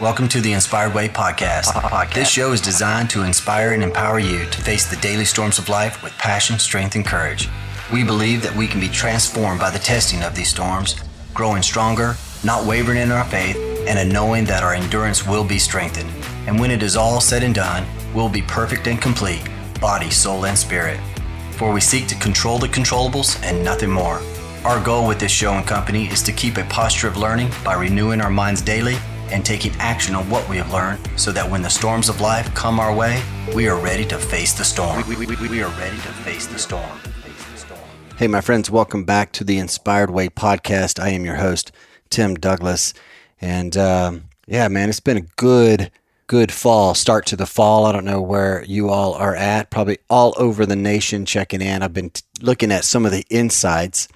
Welcome to the Inspired Way podcast. podcast. This show is designed to inspire and empower you to face the daily storms of life with passion, strength, and courage. We believe that we can be transformed by the testing of these storms, growing stronger, not wavering in our faith, and a knowing that our endurance will be strengthened. And when it is all said and done, we'll be perfect and complete, body, soul, and spirit. For we seek to control the controllables and nothing more. Our goal with this show and company is to keep a posture of learning by renewing our minds daily and taking action on what we have learned so that when the storms of life come our way, we are ready to face the storm. We, we, we, we are ready to face the storm. Hey, my friends, welcome back to the Inspired Way podcast. I am your host, Tim Douglas. And um, yeah, man, it's been a good, good fall, start to the fall. I don't know where you all are at, probably all over the nation checking in. I've been t- looking at some of the insights,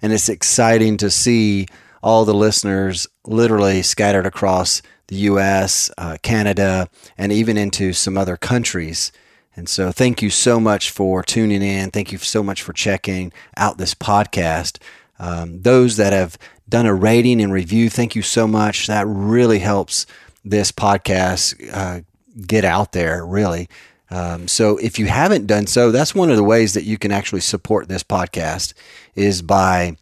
and it's exciting to see all the listeners literally scattered across the US, uh, Canada, and even into some other countries. And so, thank you so much for tuning in. Thank you so much for checking out this podcast. Um, those that have done a rating and review, thank you so much. That really helps this podcast uh, get out there, really. Um, so, if you haven't done so, that's one of the ways that you can actually support this podcast is by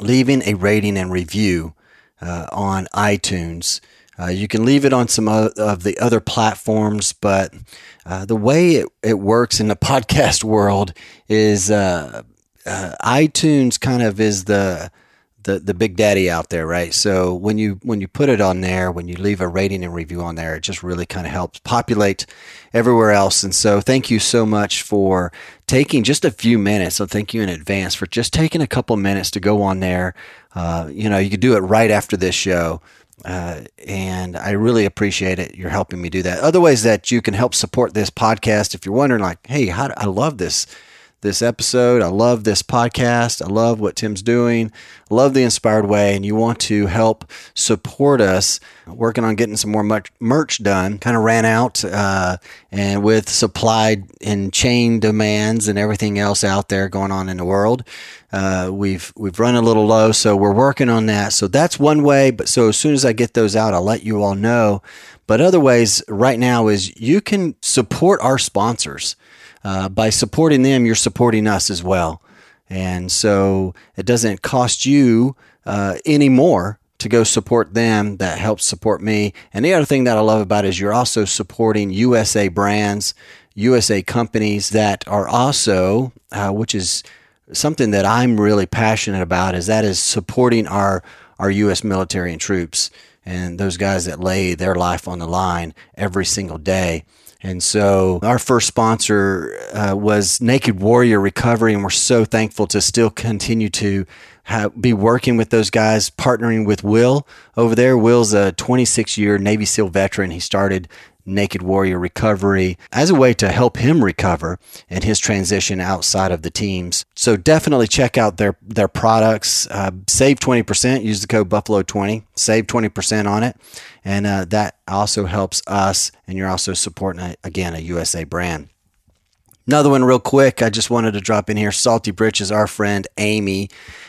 leaving a rating and review uh, on iTunes. Uh, you can leave it on some of the other platforms, but uh, the way it, it works in the podcast world is uh, uh, iTunes kind of is the the the big daddy out there, right? So when you when you put it on there, when you leave a rating and review on there, it just really kind of helps populate everywhere else. And so thank you so much for taking just a few minutes. So thank you in advance for just taking a couple minutes to go on there. Uh, you know, you could do it right after this show. Uh, and I really appreciate it. You're helping me do that. Other ways that you can help support this podcast, if you're wondering, like, hey, how do, I love this this episode. I love this podcast. I love what Tim's doing. I love the Inspired Way, and you want to help support us working on getting some more merch done. Kind of ran out, uh, and with supply and chain demands and everything else out there going on in the world, uh, we've we've run a little low. So we're working on that. So that's one way. But so as soon as I get those out, I'll let you all know. But other ways right now is you can support our sponsors uh, by supporting them, you're supporting us as well. And so it doesn't cost you uh, any more to go support them. That helps support me. And the other thing that I love about it is you're also supporting USA brands, USA companies that are also, uh, which is something that I'm really passionate about, is that is supporting our our U.S. military and troops and those guys that lay their life on the line every single day. And so our first sponsor uh, was Naked Warrior Recovery, and we're so thankful to still continue to be working with those guys, partnering with Will over there. Will's a 26 year Navy SEAL veteran. He started Naked Warrior Recovery as a way to help him recover and his transition outside of the teams. So definitely check out their their products. Uh, save 20%. Use the code Buffalo20. Save 20% on it. And uh, that also helps us. And you're also supporting, a, again, a USA brand. Another one, real quick, I just wanted to drop in here. Salty Britches, our friend Amy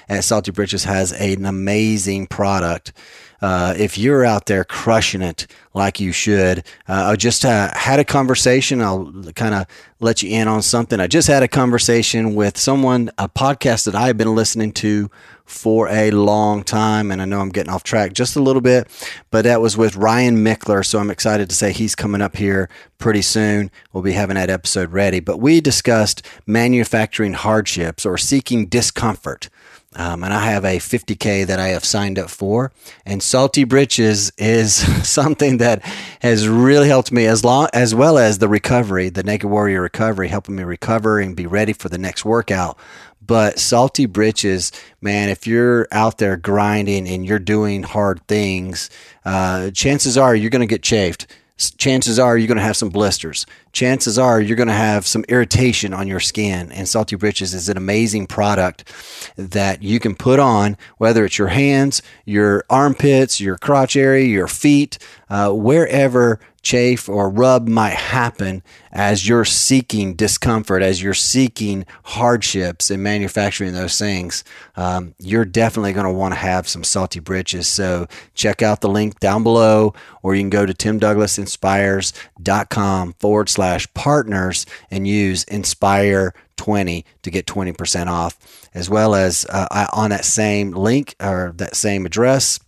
at Salty Britches has an amazing product uh, if you're out there crushing it like you should, uh, I just uh, had a conversation. I'll kind of let you in on something. I just had a conversation with someone, a podcast that I've been listening to for a long time. And I know I'm getting off track just a little bit, but that was with Ryan Michler. So I'm excited to say he's coming up here pretty soon. We'll be having that episode ready. But we discussed manufacturing hardships or seeking discomfort. Um, and I have a 50K that I have signed up for. And Salty Britches is something that has really helped me as long as well as the recovery, the Naked Warrior recovery, helping me recover and be ready for the next workout. But Salty Britches, man, if you're out there grinding and you're doing hard things, uh, chances are you're going to get chafed chances are you're going to have some blisters. Chances are you're going to have some irritation on your skin. And Salty Britches is an amazing product that you can put on, whether it's your hands, your armpits, your crotch area, your feet, uh, wherever chafe or rub might happen as you're seeking discomfort, as you're seeking hardships in manufacturing those things, um, you're definitely going to want to have some salty britches. So check out the link down below, or you can go to timdouglasinspires.com forward slash partners and use inspire 20 to get 20% off, as well as uh, on that same link or that same address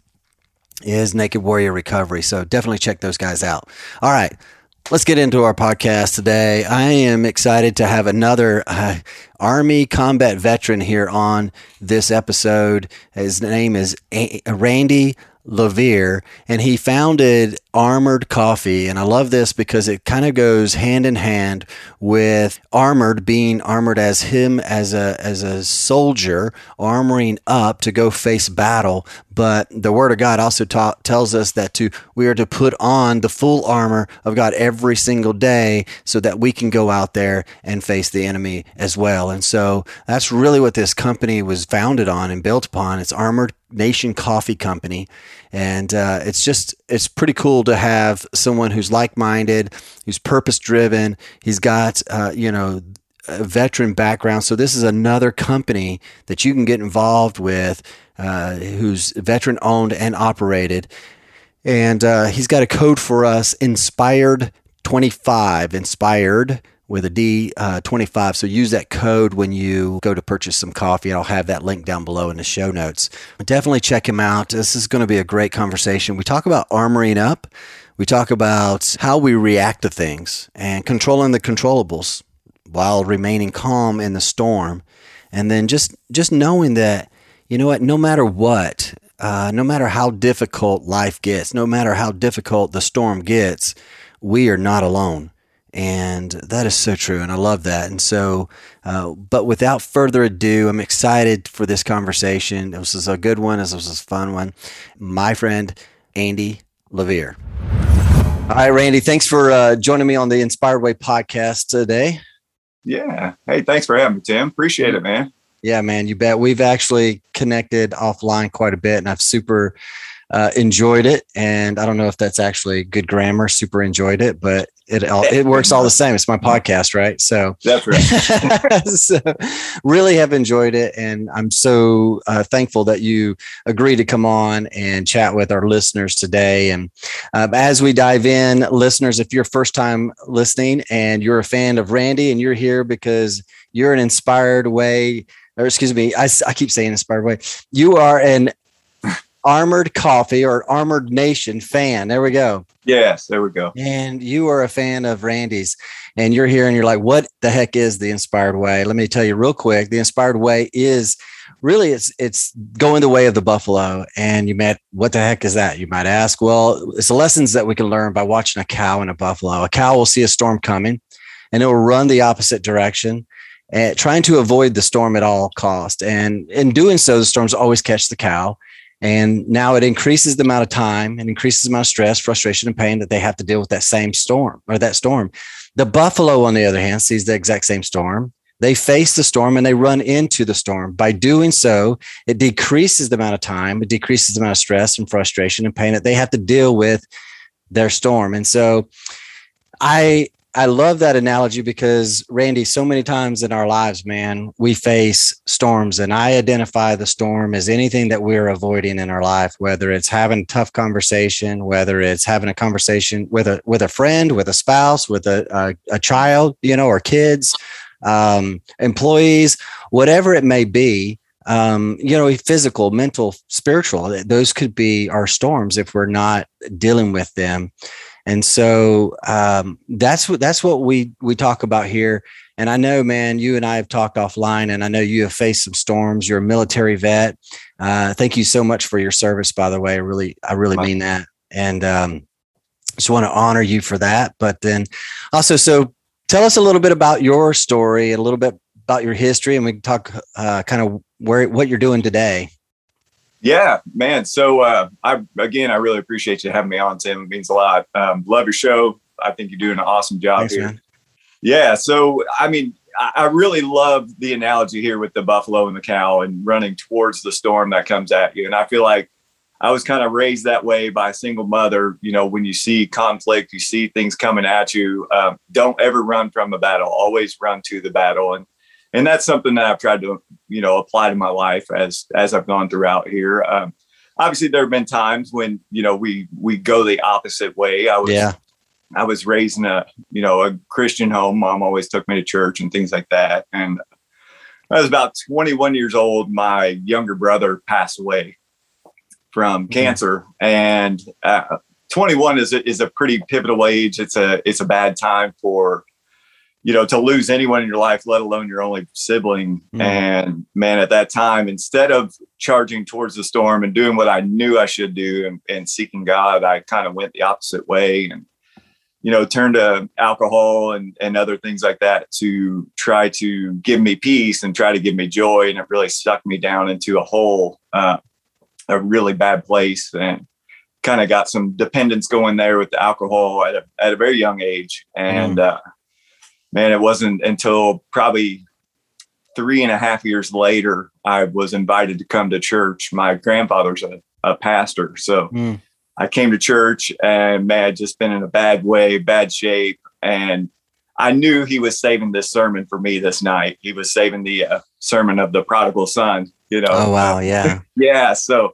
is Naked Warrior Recovery. So definitely check those guys out. All right. Let's get into our podcast today. I am excited to have another uh, Army combat veteran here on this episode. His name is a- Randy Lavere, and he founded Armored Coffee. And I love this because it kind of goes hand in hand with armored being armored as him as a as a soldier, armoring up to go face battle. But the Word of God also ta- tells us that to we are to put on the full armor of God every single day, so that we can go out there and face the enemy as well. And so that's really what this company was founded on and built upon. It's Armored Nation Coffee Company, and uh, it's just it's pretty cool to have someone who's like-minded, who's purpose-driven. He's got uh, you know a veteran background, so this is another company that you can get involved with, uh, who's veteran-owned and operated. And uh, he's got a code for us, Inspired 25, Inspired with a D uh, 25. So use that code when you go to purchase some coffee. I'll have that link down below in the show notes. Definitely check him out. This is going to be a great conversation. We talk about armoring up. We talk about how we react to things and controlling the controllables while remaining calm in the storm. And then just just knowing that, you know what, no matter what, uh, no matter how difficult life gets, no matter how difficult the storm gets, we are not alone and that is so true. And I love that. And so, uh, but without further ado, I'm excited for this conversation. This was a good one. This was a fun one. My friend, Randy Lavere. All right, Randy, thanks for uh, joining me on the Inspired Way podcast today. Yeah. Hey, thanks for having me, Tim. Appreciate it, man. Yeah, man, you bet. We've actually connected offline quite a bit, and I've super uh, enjoyed it. And I don't know if that's actually good grammar, super enjoyed it, but it all, it works all the same. It's my podcast, right? So that's right. so really have enjoyed it, and I'm so uh, thankful that you agree to come on and chat with our listeners today. And um, as we dive in, listeners, if you're first time listening and you're a fan of Randy and you're here because you're an inspired way, or excuse me, I, I keep saying inspired way. You are an Armored Coffee or Armored Nation fan. There we go. Yes, there we go. And you are a fan of Randy's, and you're here and you're like, what the heck is the Inspired Way? Let me tell you real quick. The Inspired Way is really it's it's going the way of the buffalo. And you might, what the heck is that? You might ask. Well, it's the lessons that we can learn by watching a cow and a buffalo. A cow will see a storm coming, and it will run the opposite direction. And trying to avoid the storm at all cost. And in doing so, the storms always catch the cow and now it increases the amount of time and increases the amount of stress, frustration, and pain that they have to deal with that same storm or that storm. The buffalo, on the other hand, sees the exact same storm. They face the storm and they run into the storm. By doing so, it decreases the amount of time, it decreases the amount of stress and frustration and pain that they have to deal with their storm. And so I I love that analogy because Randy, so many times in our lives, man, we face storms, and I identify the storm as anything that we're avoiding in our life, whether it's having a tough conversation, whether it's having a conversation with a with a friend, with a spouse, with a a, a child, you know, or kids, um, employees, whatever it may be. Um, you know, physical, mental, spiritual, those could be our storms if we're not dealing with them. And so um, that's what that's what we we talk about here. And I know, man, you and I have talked offline, and I know you have faced some storms. You're a military vet. Uh, thank you so much for your service, by the way. I really, I really mean that, and um, just want to honor you for that. But then also, so tell us a little bit about your story, a little bit about your history, and we can talk uh, kind of where what you're doing today. Yeah, man. So uh, I again, I really appreciate you having me on, Tim. It means a lot. Um, love your show. I think you're doing an awesome job Thanks, here. Man. Yeah. So I mean, I, really love the analogy here with the buffalo and the cow and running towards the storm that comes at you. And I feel like I was kind of raised that way by a single mother. You know, when you see conflict, you see things coming at you. Uh, don't ever run from a battle. Always run to the battle, and and that's something that I've tried to you know apply to my life as as I've gone throughout here. Um, obviously, there have been times when you know we we go the opposite way. I was yeah. I was raised in a you know a Christian home. Mom always took me to church and things like that. And I was about 21 years old. My younger brother passed away from mm-hmm. cancer, and uh, 21 is a, is a pretty pivotal age. It's a it's a bad time for you know to lose anyone in your life, let alone your only sibling. Mm. And man, at that time, instead of charging towards the storm and doing what I knew I should do and, and seeking God, I kind of went the opposite way and you know turned to alcohol and and other things like that to try to give me peace and try to give me joy and it really sucked me down into a hole uh, a really bad place and kind of got some dependence going there with the alcohol at a, at a very young age. And, mm. uh, man, it wasn't until probably three and a half years later, I was invited to come to church. My grandfather's a, a pastor. So mm. I came to church and man, I'd just been in a bad way, bad shape. And I knew he was saving this sermon for me this night. He was saving the uh, sermon of the prodigal son you know. Oh wow, yeah. yeah. So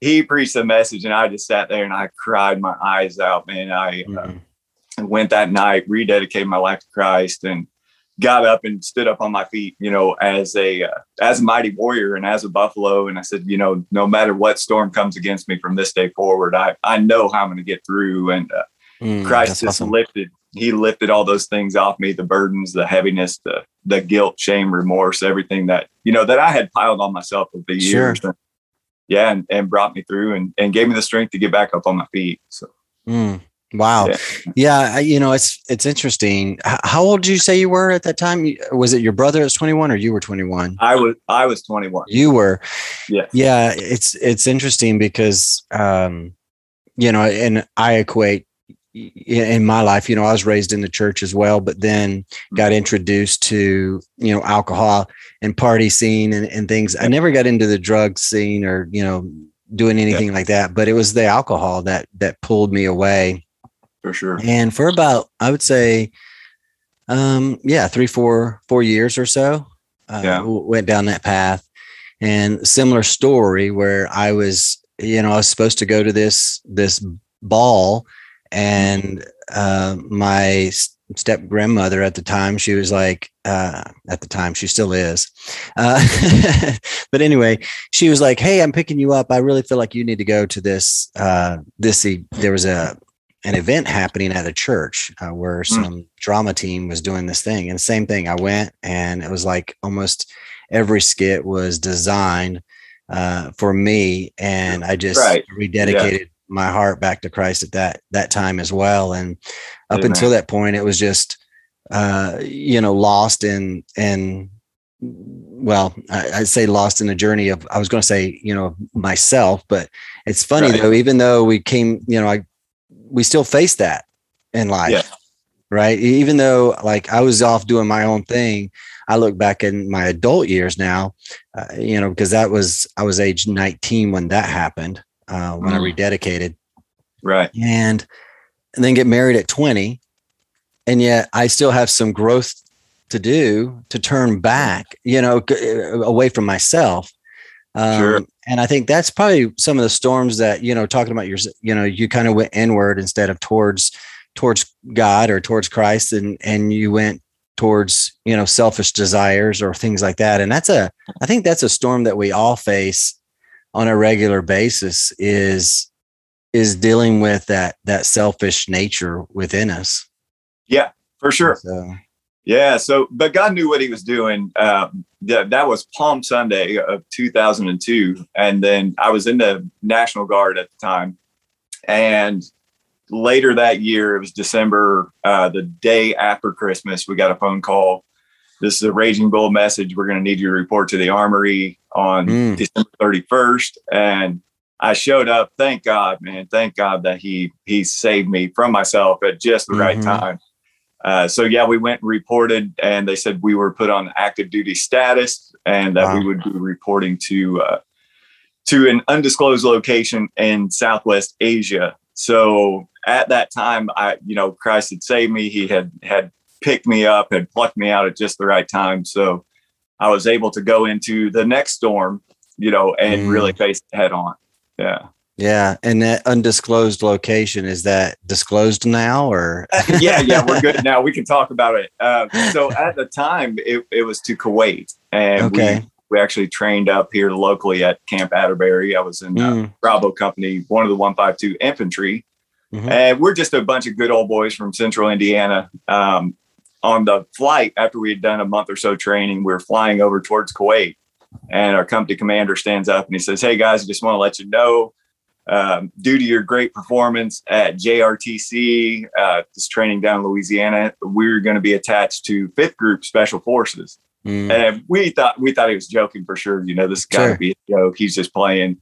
he preached the message and I just sat there and I cried my eyes out, man. I mm-hmm. uh, went that night, rededicated my life to Christ and got up and stood up on my feet, you know, as a uh, as a mighty warrior and as a buffalo. And I said, you know, no matter what storm comes against me from this day forward, I I know how I'm going to get through. And uh, mm, Christ just awesome. lifted he lifted all those things off me the burdens the heaviness the the guilt shame remorse everything that you know that i had piled on myself over the years and, yeah and, and brought me through and, and gave me the strength to get back up on my feet so mm, wow yeah. yeah. you know it's it's interesting how old did you say you were at that time was it your brother was 21 or you were 21 i was i was 21 you were yeah yeah it's it's interesting because um you know and i equate in my life, you know, I was raised in the church as well, but then got mm-hmm. introduced to, you know, alcohol and party scene and, and things. I never got into the drug scene or, you know, doing anything yeah. like that, but it was the alcohol that, that pulled me away. For sure. And for about, I would say, um, yeah, three, four, four years or so, uh, yeah. went down that path and similar story where I was, you know, I was supposed to go to this, this ball and uh, my step grandmother at the time she was like uh, at the time she still is uh, but anyway she was like hey i'm picking you up i really feel like you need to go to this uh, this there was a an event happening at a church uh, where hmm. some mm. drama team was doing this thing and same thing i went and it was like almost every skit was designed uh, for me and i just right. rededicated my heart back to Christ at that that time as well. And up Amen. until that point, it was just uh, you know lost in and well, I, would say lost in a journey of I was going to say you know myself, but it's funny right. though. Even though we came, you know, I we still face that in life. Yeah. Right. Even though like I was off doing my own thing, I look back in my adult years now, uh, you know, because that was, I was age 19 when that happened uh, when mm. I rededicated. Right. And, and then get married at 20. And yet I still have some growth to do to turn back, you know, uh, away from myself. Um, sure. And I think that's probably some of the storms that, you know, talking about your, you know, you kind of went inward instead of towards, towards God or towards Christ and, and you went towards, you know, selfish desires or things like that. And that's a, I think that's a storm that we all face on a regular basis is is dealing with that that selfish nature within us yeah for sure so, yeah so but god knew what he was doing um, that, that was palm sunday of 2002 and then i was in the national guard at the time and later that year it was december uh, the day after christmas we got a phone call this is a raging bull message we're going to need you to report to the armory on mm. December 31st. And I showed up. Thank God, man. Thank God that he he saved me from myself at just the mm-hmm. right time. Uh, so yeah, we went and reported, and they said we were put on active duty status, and that wow. we would be reporting to uh, to an undisclosed location in Southwest Asia. So at that time, I, you know, Christ had saved me. He had had picked me up, had plucked me out at just the right time. So I was able to go into the next storm, you know, and mm. really face it head on. Yeah. Yeah, and that undisclosed location is that disclosed now, or yeah, yeah, we're good now. We can talk about it. Uh, so at the time, it, it was to Kuwait, and okay. we we actually trained up here locally at Camp Atterbury. I was in mm. uh, Bravo Company, one of the 152 Infantry, mm-hmm. and we're just a bunch of good old boys from Central Indiana. Um, on the flight after we had done a month or so training, we were flying over towards Kuwait, and our company commander stands up and he says, "Hey guys, I just want to let you know." Um, due to your great performance at JRTC, uh, this training down in Louisiana, we're going to be attached to Fifth Group Special Forces. Mm. And we thought we thought he was joking for sure. You know, this got to sure. be a joke. He's just playing.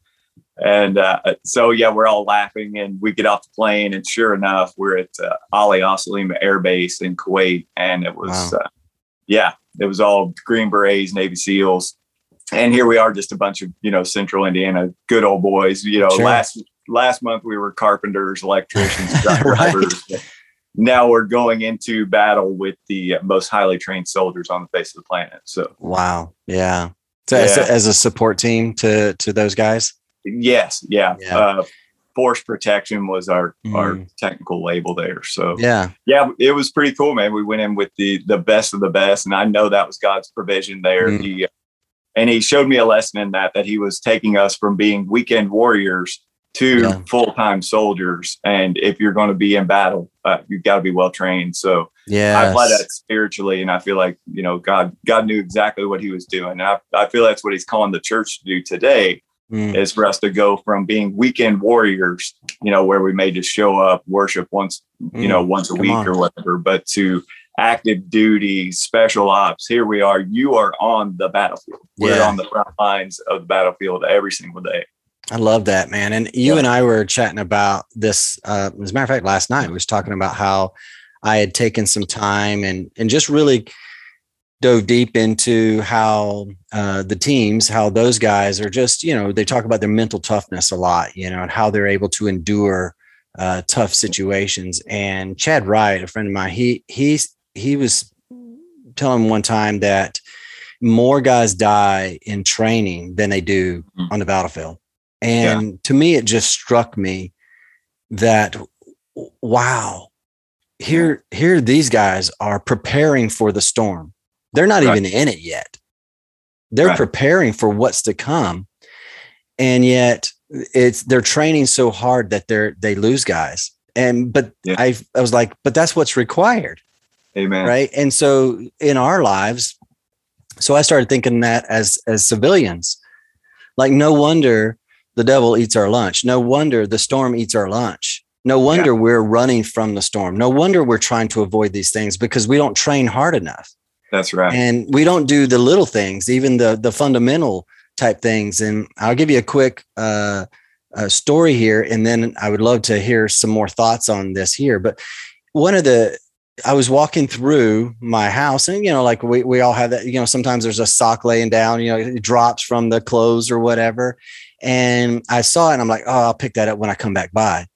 And uh, so yeah, we're all laughing, and we get off the plane, and sure enough, we're at uh, Ali Al Salem Air Base in Kuwait, and it was wow. uh, yeah, it was all Green Berets, Navy SEALs, and here we are, just a bunch of you know Central Indiana good old boys. You know, sure. last last month we were carpenters, electricians, drivers. right. Now we're going into battle with the most highly trained soldiers on the face of the planet. So wow, yeah. So yeah. As, a, as, a, support team to to those guys. Yes, yeah. yeah. Uh, force protection was our mm. our technical label there. So yeah, yeah, it was pretty cool, man. We went in with the the best of the best, and I know that was God's provision there. Mm. He and he showed me a lesson in that that he was taking us from being weekend warriors to yeah. full-time soldiers and if you're going to be in battle uh, you've got to be well trained so yeah i apply that spiritually and i feel like you know god god knew exactly what he was doing and I, I feel that's what he's calling the church to do today mm. is for us to go from being weekend warriors you know where we may just show up worship once mm. you know once a Come week on. or whatever but to active duty, special ops. Here we are. You are on the battlefield. We're on the front lines of the battlefield every single day. I love that, man. And you yeah. and I were chatting about this. Uh, as a matter of fact, last night we was talking about how I had taken some time and and just really dove deep into how uh, the teams, how those guys are just, you know, they talk about their mental toughness a lot, you know, and how they're able to endure uh, tough situations. And Chadd Wright, a friend of mine, he he's he was telling one time that more guys die in training than they do mm-hmm. on the battlefield. And yeah. to me, it just struck me that wow, here, here these guys are preparing for the storm. They're not right. even in it yet. They're right. preparing for what's to come. And yet it's they're training so hard that they're they lose guys. And but yeah. I I was like, but that's what's required. Amen. Right. And so in our lives, so I started thinking that as as civilians, like no wonder the devil eats our lunch. No wonder the storm eats our lunch. No wonder yeah. we're running from the storm. No wonder we're trying to avoid these things because we don't train hard enough. That's right. And we don't do the little things, even the the fundamental type things. And I'll give you a quick uh, uh, story here, and then I would love to hear some more thoughts on this here. But one of the I was walking through my house, and you know, like we we all have that. You know, sometimes there's a sock laying down. You know, it drops from the clothes or whatever. And I saw it, and I'm like, oh, I'll pick that up when I come back by.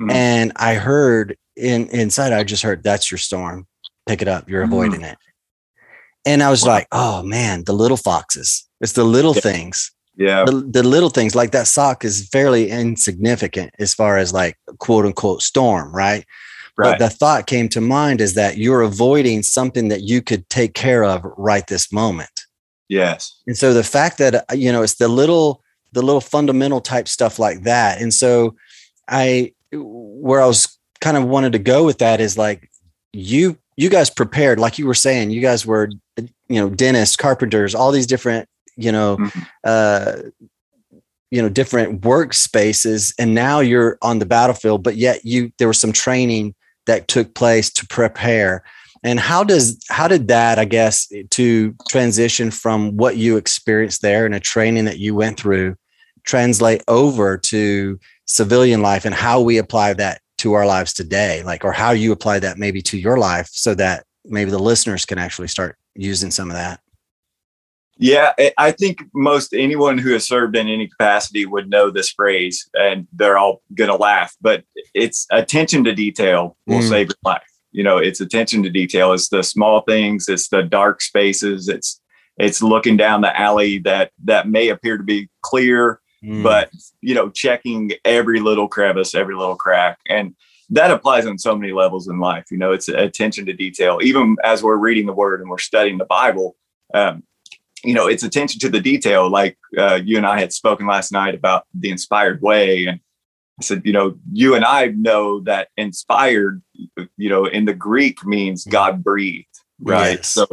Mm-hmm. And I heard in inside, I just heard, "That's your storm. Pick it up. You're mm-hmm. avoiding it." And I was wow. like, "Oh man, the little foxes. It's the little yeah. things." Yeah. The, the little things like that sock is fairly insignificant as far as like quote unquote storm, right? Right. But the thought came to mind is that you're avoiding something that you could take care of right this moment. Yes. And so the fact that uh, you know it's the little the little fundamental type stuff like that. And so I where I was kind of wanted to go with that is like you you guys prepared like you were saying you guys were you know dentists carpenters all these different you know mm-hmm. uh you know different workspaces and now you're on the battlefield but yet you there was some training that took place to prepare. And how does how did that i guess to transition from what you experienced there and a training that you went through translate over to civilian life and how we apply that to our lives today? Like or how you apply that maybe to your life so that maybe the listeners can actually start using some of that Yeah, I think most anyone who has served in any capacity would know this phrase, and they're all going to laugh. But it's attention to detail will mm. save your life. You know, it's attention to detail. It's the small things. It's the dark spaces. It's it's looking down the alley that that may appear to be clear, mm. but you know, checking every little crevice, every little crack, and that applies on so many levels in life. You know, it's attention to detail. Even as we're reading the Word and we're studying the Bible, um, you know, it's attention to the detail. Like uh, you and I had spoken last night about the inspired way, and I said, you know, you and I know that inspired, you know, in the Greek means mm-hmm. God breathed, right? Yes. So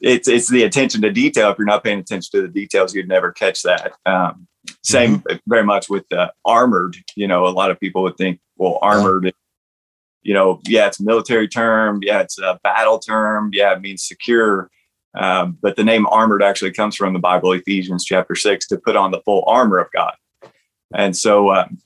it's it's the attention to detail. If you're not paying attention to the details, you'd never catch that. Um, same mm-hmm. very much with uh, armored. You know, a lot of people would think, well, armored. You know, yeah, it's a military term. Yeah, it's a battle term. Yeah, it means secure. Um, but the name armored actually comes from the Bible, Ephesians chapter six, to put on the full armor of God. And so, um,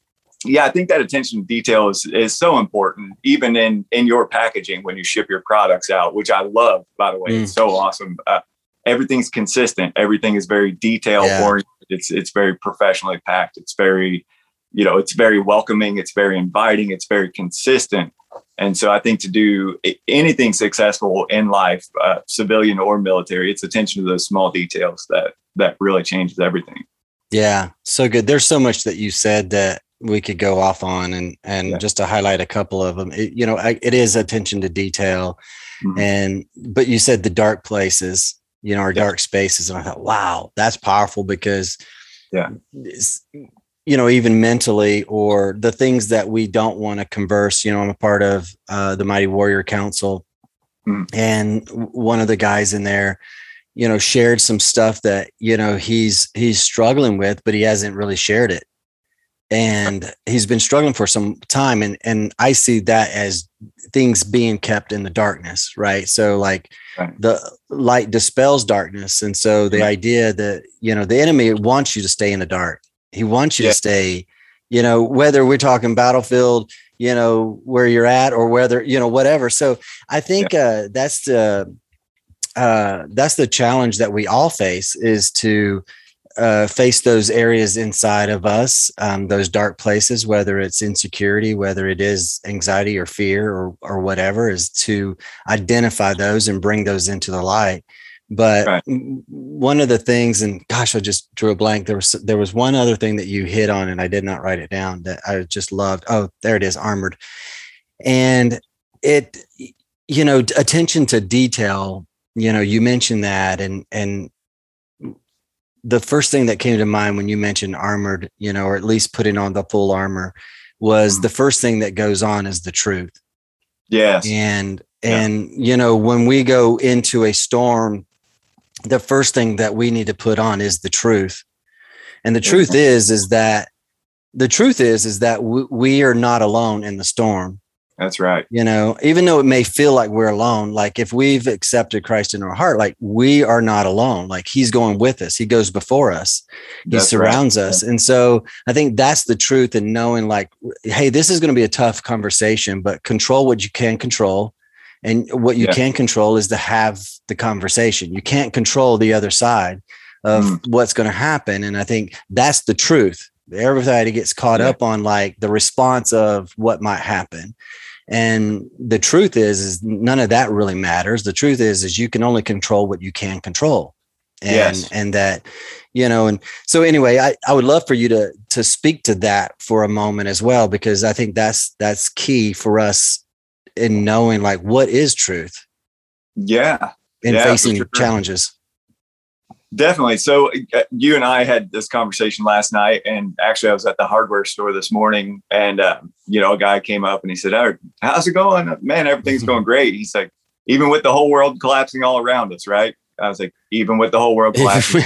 yeah, I think that attention to detail is, is so important, even in in your packaging when you ship your products out, which I love. By the way, mm. it's so awesome. Uh, everything's consistent. Everything is very detail yeah. It's it's very professionally packed. It's very, you know, it's very welcoming. It's very inviting. It's very consistent. And so I think to do anything successful in life, uh, civilian or military, it's attention to those small details that that really changes everything. Yeah, so good. There's so much that you said that we could go off on, and and yeah. just to highlight a couple of them, it, you know, it is attention to detail, mm-hmm. and but you said the dark places, you know, our yeah. dark spaces, and I thought, wow, that's powerful because yeah you know, even mentally or the things that we don't want to converse. You know, I'm a part of uh, the Mighty Warrior Council, mm. and one of the guys in there, you know, shared some stuff that you know he's he's struggling with, but he hasn't really shared it, and he's been struggling for some time, and and I see that as things being kept in the darkness, right? So like right. the light dispels darkness, and so the right. idea that you know the enemy wants you to stay in the dark he wants you yeah. to stay, you know, whether we're talking battlefield, you know, where you're at or whether, you know, whatever. So I think yeah. uh, that's the uh, that's the challenge that we all face is to uh, face those areas inside of us, um, those dark places, whether it's insecurity, whether it is anxiety or fear or or whatever, is to identify those and bring those into the light but right. one of the things, and gosh, I just drew a blank. There was there was one other thing that you hit on, and I did not write it down that I just loved. Oh, there it is, armored, and it, you know, attention to detail. You know, you mentioned that, and and the first thing that came to mind when you mentioned armored, you know, or at least putting on the full armor, was mm-hmm. the first thing that goes on is the truth. Yes, and and yeah. you know when we go into a storm the first thing that we need to put on is the truth. And the truth is, is that the truth is, is that we are not alone in the storm. That's right. You know, even though it may feel like we're alone, like if we've accepted Christ in our heart, like we are not alone. Like he's going with us. He goes before us. He that's surrounds right. us. And so I think that's the truth and knowing like, hey, this is going to be a tough conversation, but control what you can control and what you yeah. can control is to have the conversation. You can't control the other side of mm. what's going to happen. And I think that's the truth. Everybody gets caught yeah. up on like the response of what might happen. And the truth is, is none of that really matters. The truth is, is you can only control what you can control. And, yes. and that, you know, and so anyway, I, I would love for you to, to speak to that for a moment as well, because I think that's, that's key for us in knowing like what is truth. Yeah. In yeah, facing sure. challenges. Definitely. So uh, you and I had this conversation last night, and actually, I was at the hardware store this morning, and uh, you know, a guy came up and he said, oh, "How's it going, man? Everything's going great." He's like, "Even with the whole world collapsing all around us, right?" I was like, "Even with the whole world collapsing,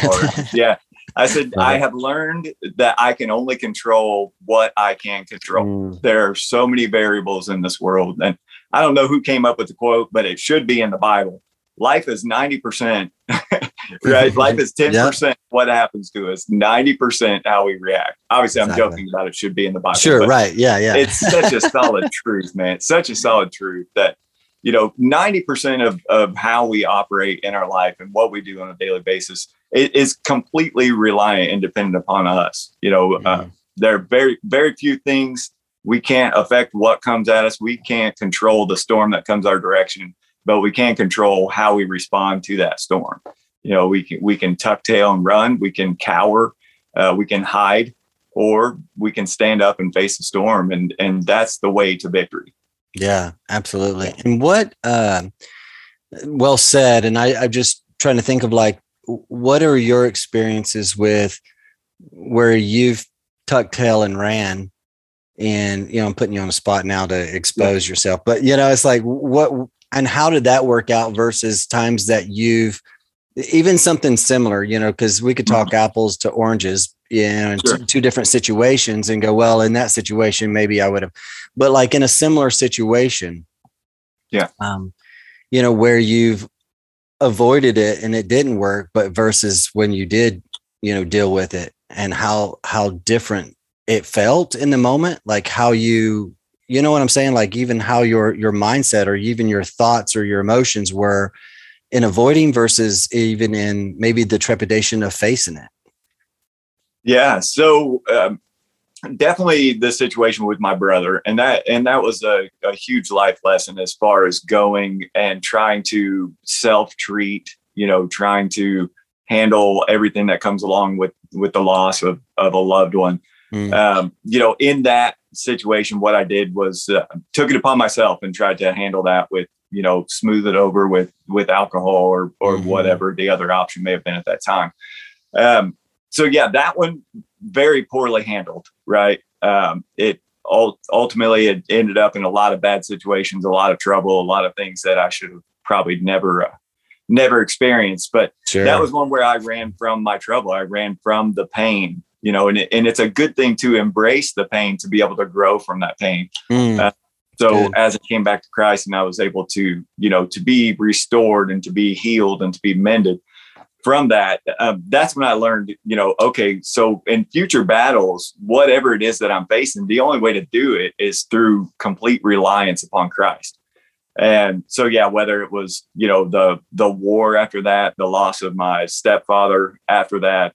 yeah." I said, I have learned that I can only control what I can control. Mm. There are so many variables in this world, and I don't know who came up with the quote, but it should be in the Bible. Life is 90%, right? Life is 10% yeah. what happens to us, 90% how we react. Obviously, I'm exactly. joking about it should be in the Bible. Sure, right. Yeah, yeah. It's such a solid truth, man. It's such a solid truth that, you know, 90% of, of how we operate in our life and what we do on a daily basis it is completely reliant and dependent upon us. You know, uh, mm-hmm. uh, there are very, very few things we can't affect what comes at us. We can't control the storm that comes our direction, but we can control how we respond to that storm. You know, we can we can tuck tail and run. We can cower. Uh, we can hide, or we can stand up and face the storm, and and that's the way to victory. Yeah, absolutely. And what? Uh, well said. And I, I'm just trying to think of like, what are your experiences with where you've tucked tail and ran and you know i'm putting you on the spot now to expose yeah. yourself but you know it's like what and how did that work out versus times that you've even something similar you know because we could talk mm-hmm. apples to oranges you know in sure. t- two different situations and go well in that situation maybe i would have but like in a similar situation yeah um you know where you've avoided it and it didn't work but versus when you did you know deal with it and how how different it felt in the moment like how you you know what i'm saying? Like even how your your mindset or even your thoughts or your emotions were in avoiding versus even in maybe the trepidation of facing it. Yeah so um, definitely the situation with my brother and that and that was a, a huge life lesson as far as going and trying to self treat you know trying to handle everything that comes along with with the loss of of a loved one Mm. Um, you know, in that situation, what I did was uh, took it upon myself and tried to handle that with, you know, smooth it over with with alcohol or or mm-hmm. whatever the other option may have been at that time. Um, so yeah, that one very poorly handled. Right, um, it ultimately it ended up in a lot of bad situations, a lot of trouble, a lot of things that I should have probably never. Uh, never experienced but sure. that was one where i ran from my trouble i ran from the pain you know, and, it, and it's a good thing to embrace the pain to be able to grow from that pain. Mm, uh, so good. as I came back to Christ and I was able to, you know, to be restored and to be healed and to be mended from that, um, that's when I learned, you know, okay, so in future battles, whatever it is that I'm facing, the only way to do it is through complete reliance upon Christ. And so, yeah, whether it was, you know, the the war after that, the loss of my stepfather after that,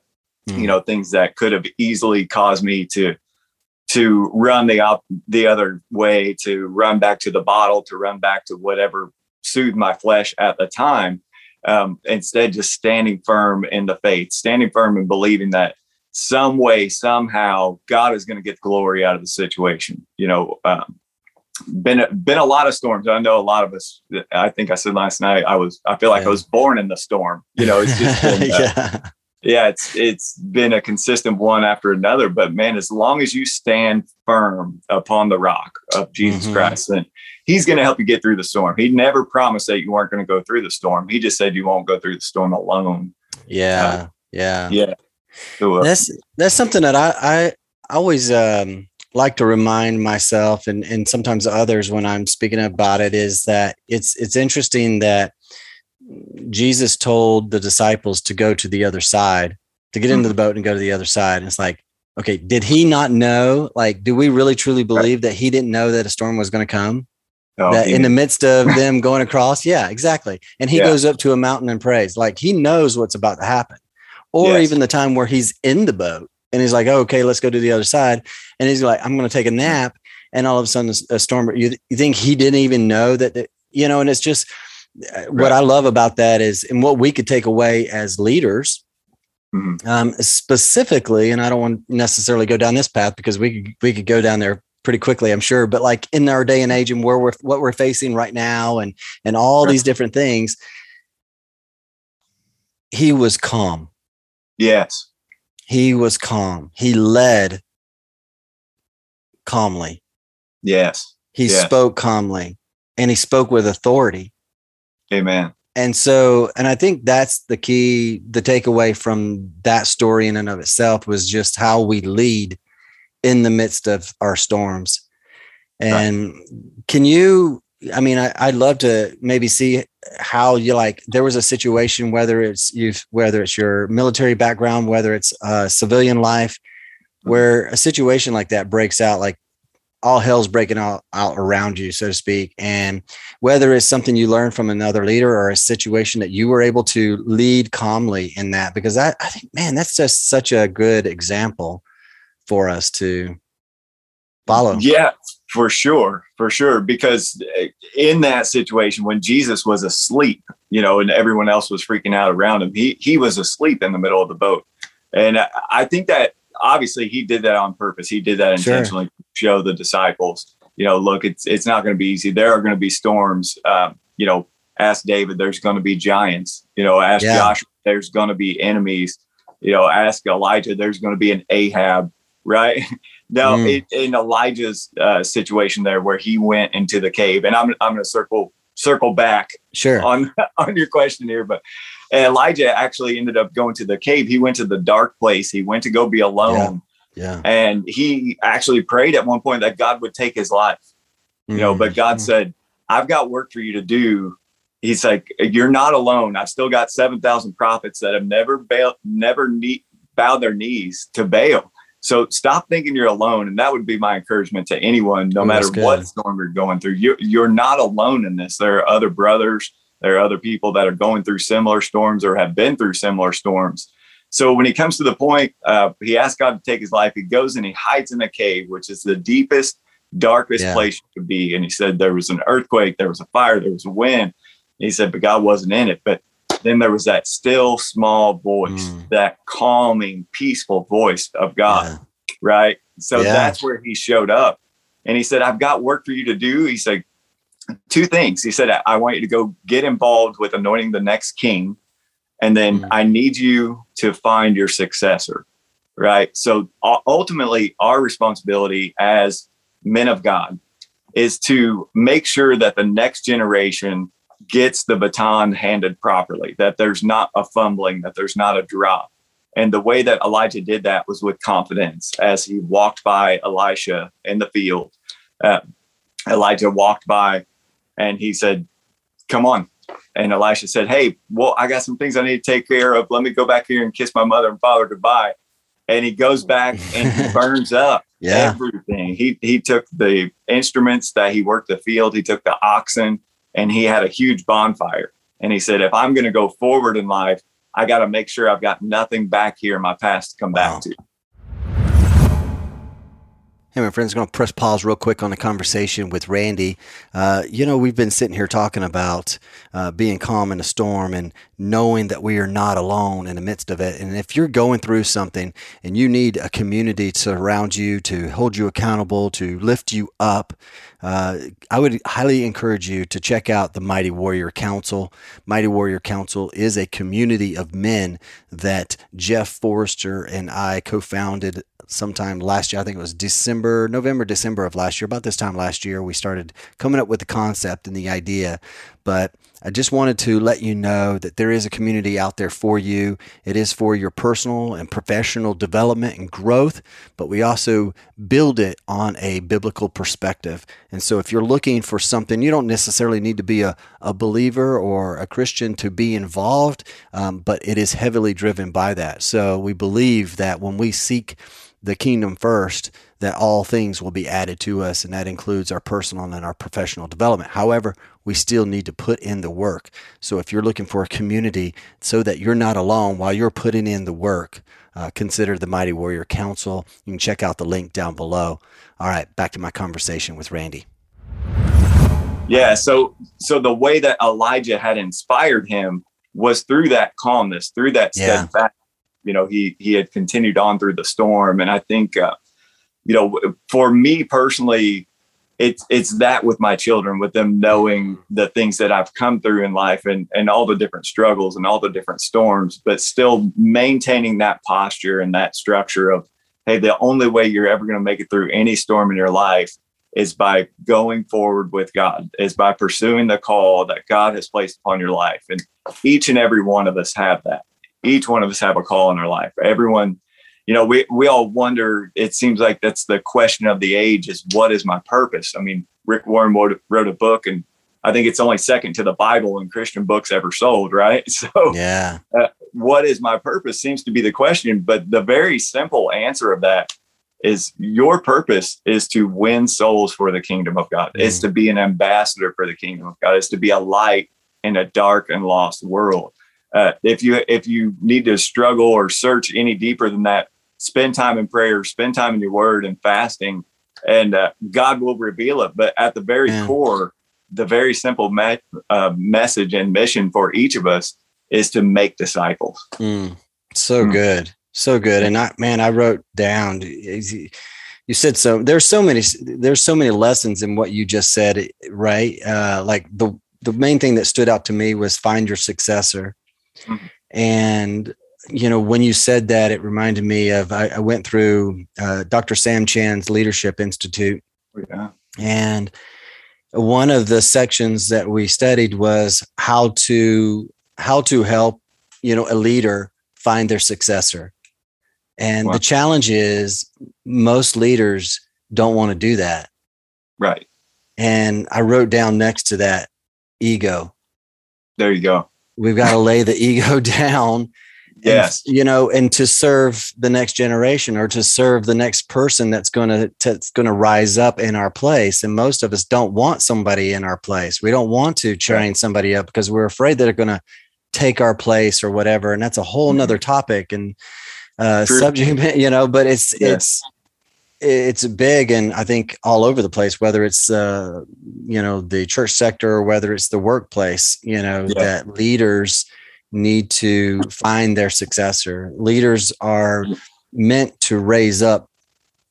mm. you know things that could have easily caused me to to run the op- the other way to run back to the bottle to run back to whatever soothed my flesh at the time um, instead just standing firm in the faith standing firm and believing that some way somehow god is going to get glory out of the situation you know um, been been a lot of storms i know a lot of us i think i said last night i was i feel like yeah. i was born in the storm you know it's just been, uh, yeah yeah, it's it's been a consistent one after another. But man, as long as you stand firm upon the rock of Jesus mm-hmm. Christ, then He's going to help you get through the storm. He never promised that you weren't going to go through the storm. He just said you won't go through the storm alone. Yeah, uh, yeah, yeah. So, uh, that's that's something that I I always um, like to remind myself and and sometimes others when I'm speaking about it is that it's it's interesting that Jesus told the disciples to go to the other side, to get into mm-hmm. the boat and go to the other side. And it's like, okay, did he not know? Like, do we really truly believe that he didn't know that a storm was going to come? Oh, that in the midst of them going across? Yeah, exactly. And he yeah. goes up to a mountain and prays. Like he knows what's about to happen. Or yes. even the time where he's in the boat and he's like, oh, okay, let's go to the other side. And he's like, I'm going to take a mm-hmm. nap. And all of a sudden, a storm. You, you think he didn't even know that, you know, and it's just, right. what I love about that is, and what we could take away as leaders, mm-hmm. um, specifically, and I don't want to necessarily go down this path because we could, we could go down there pretty quickly, I'm sure. But like in our day and age, and where we're what we're facing right now, and and all right. these different things, he was calm. Yes, he was calm. He led calmly. Yes, he yes. spoke calmly, and he spoke with authority. Amen. And so, and I think that's the key, the takeaway from that story in and of itself was just how we lead in the midst of our storms. And right. can you, I mean, I, I'd love to maybe see how you like, there was a situation, whether it's you've, whether it's your military background, whether it's uh, civilian life, mm-hmm. where a situation like that breaks out, like all hell's breaking out, out around you, so to speak. And whether it's something you learned from another leader or a situation that you were able to lead calmly in that, because I, I think, man, that's just such a good example for us to follow. Yeah, for sure. For sure. Because eh, in that situation, when Jesus was asleep, you know, and everyone else was freaking out around him, he, he was asleep in the middle of the boat. And I think that obviously he did that on purpose. He did that intentionally sure. Show the disciples, you know, look, it's it's not going to be easy. There are going to be storms. Um, you know, ask David, there's going to be giants. You know, ask yeah. Joshua, there's going to be enemies. You know, ask Elijah, there's going to be an Ahab, right? now, mm. it, in Elijah's uh, situation there, where he went into the cave, and I'm I'm going to circle circle back sure on on your question here, but Elijah actually ended up going to the cave. He went to the dark place. He went to go be alone. Yeah. And he actually prayed at one point that God would take his life. You mm-hmm. know, but God mm-hmm. said, I've got work for you to do. He's like, You're not alone. I've still got 7,000 prophets that have never bailed, never ne- bowed their knees to Baal. So stop thinking you're alone. And that would be my encouragement to anyone, no Ooh, matter what storm you're going through. You, you're not alone in this. There are other brothers, there are other people that are going through similar storms or have been through similar storms. So when he comes to the point, uh, he asks God to take his life. He goes and he hides in a cave, which is the deepest, darkest yeah. place to be. And he said there was an earthquake, there was a fire, there was a wind. And he said, but God wasn't in it. But then there was that still small voice, mm. that calming, peaceful voice of God, yeah. right? So yeah. that's where he showed up. And he said, I've got work for you to do. He said, two things. He said, I want you to go get involved with anointing the next king. And then mm-hmm. I need you to find your successor. Right. So ultimately, our responsibility as men of God is to make sure that the next generation gets the baton handed properly, that there's not a fumbling, that there's not a drop. And the way that Elijah did that was with confidence as he walked by Elisha in the field. Uh, Elijah walked by and he said, Come on. And Elisha said, Hey, well, I got some things I need to take care of. Let me go back here and kiss my mother and father goodbye. And he goes back and he burns up yeah. everything. He he took the instruments that he worked the field, he took the oxen, and he had a huge bonfire. And he said, If I'm going to go forward in life, I got to make sure I've got nothing back here in my past to come wow. back to. Hey, my friends, going to press pause real quick on the conversation with Randy. Uh, you know, we've been sitting here talking about uh, being calm in a storm and knowing that we are not alone in the midst of it. And if you're going through something and you need a community to surround you, to hold you accountable, to lift you up, uh, I would highly encourage you to check out the Mighty Warrior Council. Mighty Warrior Council is a community of men that Jeff Forrester and I co founded sometime last year. I think it was December, November, December of last year. About this time last year, we started coming up with the concept and the idea. But I just wanted to let you know that there is a community out there for you. It is for your personal and professional development and growth, but we also build it on a biblical perspective. And so if you're looking for something, you don't necessarily need to be a, a believer or a Christian to be involved, um, but it is heavily driven by that. So we believe that when we seek the kingdom first, that all things will be added to us, and that includes our personal and our professional development. However, we still need to put in the work. So if you're looking for a community so that you're not alone while you're putting in the work, uh, consider the Mighty Warrior Council. You can check out the link down below. All right, back to my conversation with Randy. Yeah, so so the way that Elijah had inspired him was through that calmness, through that steadfast. Yeah. You know, he he had continued on through the storm, and I think, uh, you know, for me personally, it's it's that with my children with them knowing the things that I've come through in life and and all the different struggles and all the different storms but still maintaining that posture and that structure of hey the only way you're ever going to make it through any storm in your life is by going forward with God is by pursuing the call that God has placed upon your life. And each and every one of us have that each one of us have a call in our life everyone you know, we, we all wonder, it seems like that's the question of the age is what is my purpose? I mean, Rick Warren wrote, wrote a book and I think it's only second to the Bible in Christian books ever sold, right? So, yeah, uh, what is my purpose seems to be the question. But the very simple answer of that is your purpose is to win souls for the kingdom of God. Mm. It's to be an ambassador for the kingdom of God. It's to be a light in a dark and lost world. Uh, if you if you need to struggle or search any deeper than that, spend time in prayer, spend time in your word and fasting, and uh, God will reveal it. But at the very yeah. core, the very simple me- uh, message and mission for each of us is to make disciples. Mm. So mm. good, so good. And I, man, I wrote down. You said so. There's so many. There's so many lessons in what you just said. Right? Uh, like the the main thing that stood out to me was find your successor. Mm-hmm. And you know, when you said that, it reminded me of I, I went through uh, Dr. Sam Chand's Leadership Institute. Oh, yeah. And one of the sections that we studied was how to how to help you know a leader find their successor and wow. the challenge is most leaders don't want to do that right and i wrote down next to that ego there you go we've got to lay the ego down yes. and, you know and to serve the next generation or to serve the next person that's going to that's going to rise up in our place. And most of us don't want somebody in our place. We don't want to train somebody up because we're afraid that they're going to take our place or whatever. And that's a whole nother mm-hmm. topic and uh subject you know but it's it's it's big and i think all over the place whether it's uh you know the church sector or whether it's the workplace you know yeah. that leaders need to find their successor. Leaders are meant to raise up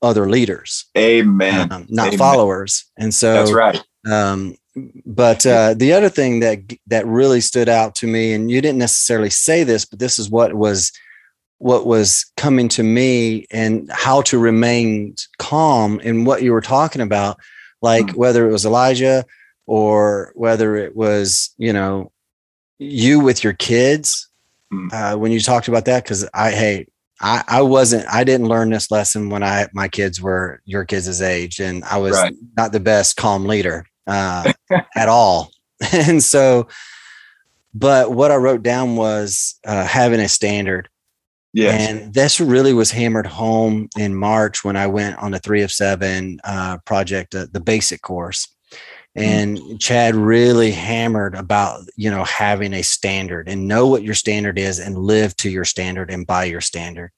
other leaders amen. um, not amen. followers. And so that's right. um but uh, the other thing that that really stood out to me and you didn't necessarily say this but this is what was what was coming to me and how to remain calm in what you were talking about like mm-hmm. whether it was elijah or whether it was you know you with your kids mm-hmm. uh, when you talked about that because i hey I, I wasn't i didn't learn this lesson when i my kids were your kids' age and i was right. not the best calm leader uh, at all and so but what i wrote down was uh, having a standard Yes. And this really was hammered home in March when I went on the three of seven uh, project, uh, the basic course. Mm-hmm. And mm-hmm. Chadd really hammered about, you know, having a standard and know what your standard is and live to your standard and by your standard.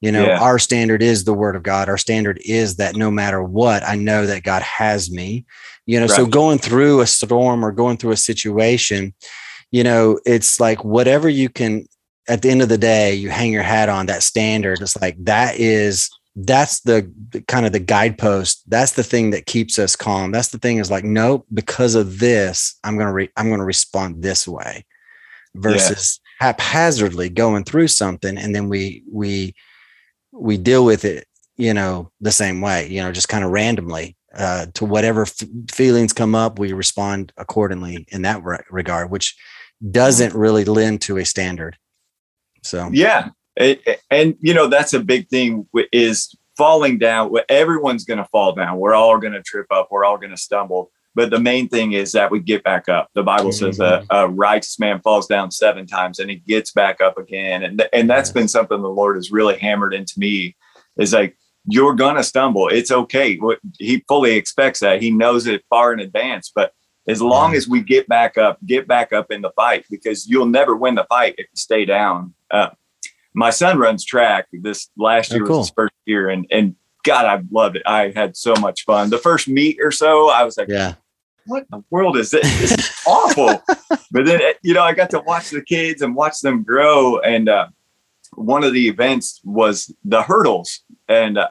You know, yeah. our standard is the word of God. Our standard is that no matter what, I know that God has me. You know, right. so going through a storm or going through a situation, you know, it's like whatever you can at the end of the day, you hang your hat on that standard. It's like that is that's the, the, kind of the guidepost. That's the thing that keeps us calm. That's the thing is like, nope, because of this, I'm gonna re- I'm gonna respond this way, versus yeah. haphazardly going through something and then we we we deal with it, you know, the same way, you know, just kind of randomly uh, to whatever f- feelings come up, we respond accordingly in that re- regard, which doesn't really lend to a standard. So yeah, it, and you know that's a big thing is falling down. Everyone's going to fall down. We're all going to trip up. We're all going to stumble. But the main thing is that we get back up. The Bible mm-hmm. says a, a, righteous man falls down seven times and he gets back up again. And and that's been something the Lord has really hammered into me. Is like you're gonna stumble. It's okay. He fully expects that. He knows it far in advance. But as long as we get back up, get back up in the fight, because you'll never win the fight if you stay down. Uh, my son runs track. This last year oh, cool. was his first year, and and God, I loved it. I had so much fun. The first meet or so, I was like, yeah. What in the world is this? This is awful. But then, you know, I got to watch the kids and watch them grow. And uh, one of the events was the hurdles. And uh,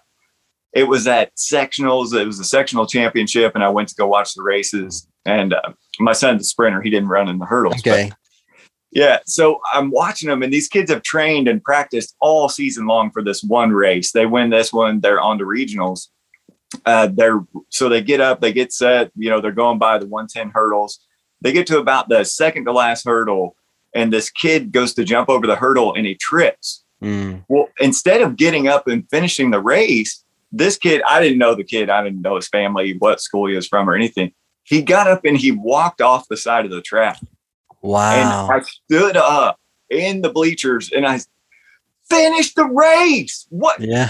it was at sectionals. It was a sectional championship. And I went to go watch the races. And uh, my son's a sprinter. He didn't run in the hurdles. Okay. Yeah. So I'm watching them, and these kids have trained and practiced all season long for this one race. They win this one, they're on to regionals. Uh, they're so they get up, they get set, you know, they're going by the 110 hurdles. They get to about the second to last hurdle, and this kid goes to jump over the hurdle and he trips. Mm. Well, instead of getting up and finishing the race, this kid, I didn't know the kid, I didn't know his family, what school he was from, or anything. He got up and he walked off the side of the track. Wow. And I stood up in the bleachers and I finished the race. What? Yeah.